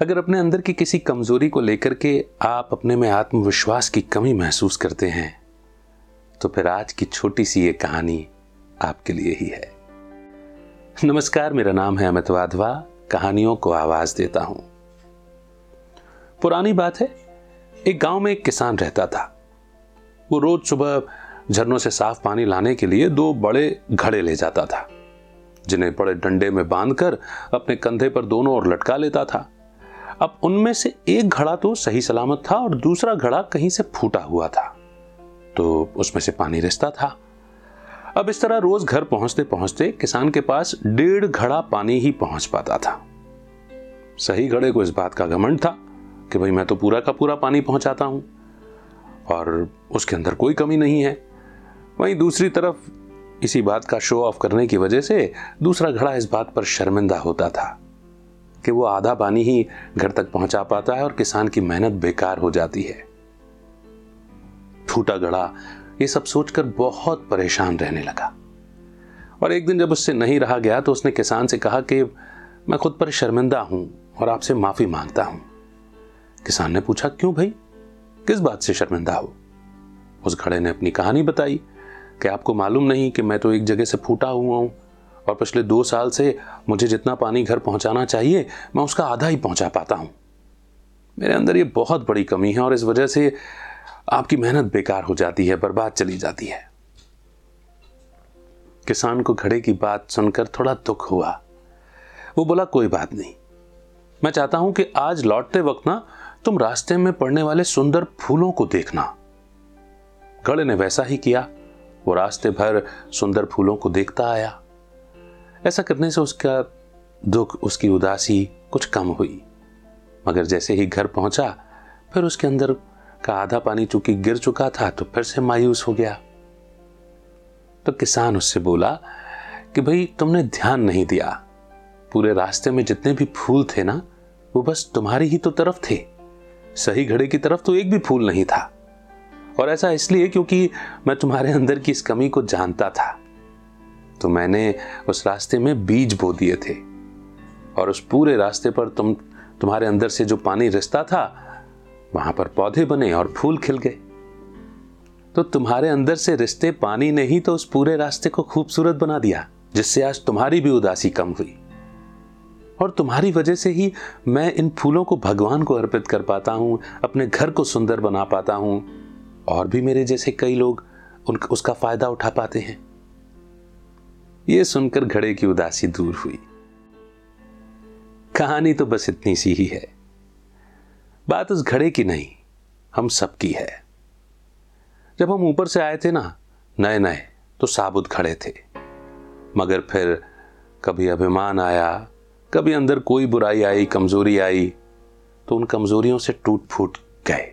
अगर अपने अंदर की किसी कमज़ोरी को लेकर के आप अपने में आत्मविश्वास की कमी महसूस करते हैं तो फिर आज की छोटी सी ये कहानी आपके लिए ही है। नमस्कार, मेरा नाम है अमित वाधवा, कहानियों को आवाज़ देता हूँ। पुरानी बात है, एक गाँव में एक किसान रहता था। वो रोज सुबह झरनों से साफ़ पानी लाने के लिए दो बड़े घड़े ले जाता था, जिन्हें बड़े डंडे में बांधकर अपने कंधे पर दोनों ओर लटका लेता था। अब उनमें से एक घड़ा तो सही सलामत था और दूसरा घड़ा कहीं से फूटा हुआ था। तो उसमें से पानी रिसता था। अब इस तरह रोज घर पहुँचते पहुँचते किसान के पास डेढ़ घड़ा पानी ही पहुँच पाता था। सही घड़े को इस बात का घमंड था कि भाई मैं तो पूरा का पूरा पानी पहुंचाता हूँ और उसके अंदर कोई कमी नहीं है। वहीं दूसरी तरफ़ इसी बात का शो ऑफ़ करने की वजह से दूसरा घड़ा इस बात पर शर्मिंदा होता था। कि वो आधा पानी ही घर तक पहुँचा पाता है और किसान की मेहनत बेकार हो जाती है। फूटा गड़ा, ये सब सोचकर बहुत परेशान रहने लगा। और एक दिन जब उससे नहीं रहा गया तो उसने किसान से कहा कि मैं खुद पर शर्मिंदा हूँ और आपसे माफ़ी माँगता हूँ। किसान ने पूछा, क्यों भाई? किस बात से शर्मिंदा हो? उस घड़े ने अपनी कहानी बताई कि आपको मालूम नहीं कि मैं तो एक जगह से फूटा हुआ हूँ। और पिछले दो साल से मुझे जितना पानी घर पहुंचाना चाहिए, मैं उसका आधा ही पहुँचा पाता हूँ। मेरे अंदर ये बहुत बड़ी कमी है और इस वजह से आपकी मेहनत बेकार हो जाती है, बर्बाद चली जाती है। किसान को घड़े की बात सुनकर थोड़ा दुख हुआ। वो बोला, कोई बात नहीं। मैं चाहता हूँ कि आज लौटते वक्त ना तुम रास्ते में पड़ने वाले सुंदर फूलों को देखना। घड़े ने वैसा ही किया। वो रास्ते भर सुंदर फूलों को देखता आया। ऐसा करने से उसका दुख, उसकी उदासी कुछ कम हुई। मगर जैसे ही घर पहुँचा, फिर उसके अंदर का आधा पानी चूँकि गिर चुका था तो फिर से मायूस हो गया। तो किसान उससे बोला कि, भाई, तुमने ध्यान नहीं दिया। पूरे रास्ते में जितने भी फूल थे ना, वो बस तुम्हारी ही तो तरफ़ थे। सही घड़े की तरफ़ तो एक भी फूल नहीं था। और ऐसा इसलिए क्योंकि मैं तुम्हारे अंदर की इस कमी को जानता था। तो मैंने उस रास्ते में बीज बो दिए थे। और उस पूरे रास्ते पर तुम, तुम्हारे अंदर से जो पानी रिश्ता था, वहाँ पर पौधे बने और फूल खिल गए। तो तुम्हारे अंदर से रिश्ते पानी ने ही तो उस पूरे रास्ते को खूबसूरत बना दिया, जिससे आज तुम्हारी भी उदासी कम हुई। और तुम्हारी वजह से ही मैं इन फूलों को भगवान को अर्पित कर पाता हूँ, अपने घर को सुंदर बना पाता हूँ, और भी मेरे जैसे कई लोग उन उसका फ़ायदा उठा पाते हैं। यह सुनकर घड़े की उदासी दूर हुई। कहानी तो बस इतनी सी ही है। बात उस घड़े की नहीं, हम सबकी है। जब हम ऊपर से आए थे ना नए नए तो साबुत खड़े थे। मगर फिर कभी अभिमान आया, कभी अंदर कोई बुराई आई, कमज़ोरी आई तो उन कमजोरियों से टूट फूट गए।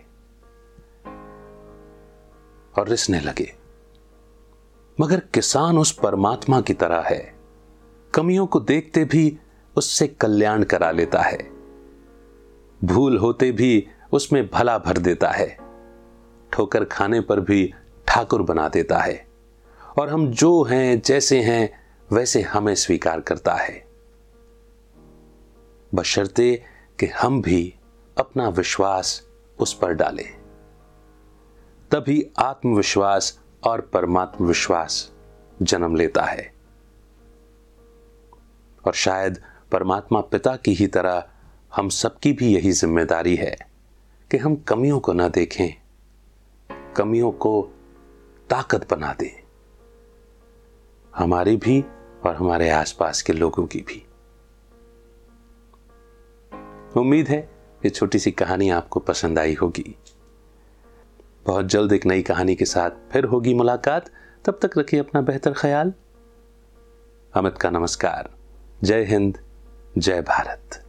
और रिसने लगे। मगर किसान उस परमात्मा की तरह है। कमियों को देखते भी उससे कल्याण करा लेता है। भूल होते भी उसमें भला भर देता है। ठोकर खाने पर भी ठाकुर बना देता है। और हम जो हैं, जैसे हैं, वैसे हमें स्वीकार करता है। बशर्ते कि हम भी अपना विश्वास उस पर डालें। तभी आत्मविश्वास और परमात्म विश्वास जन्म लेता है। और शायद परमात्मा पिता की ही तरह हम सबकी भी यही ज़िम्मेदारी है कि हम कमियों को ना देखें, कमियों को ताकत बना दें, हमारी भी और हमारे आसपास के लोगों की भी। उम्मीद है ये छोटी सी कहानी आपको पसंद आई होगी। बहुत जल्द एक नई कहानी के साथ फिर होगी मुलाकात। तब तक रखिए अपना बेहतर ख्याल। अमित का नमस्कार। जय हिंद, जय भारत।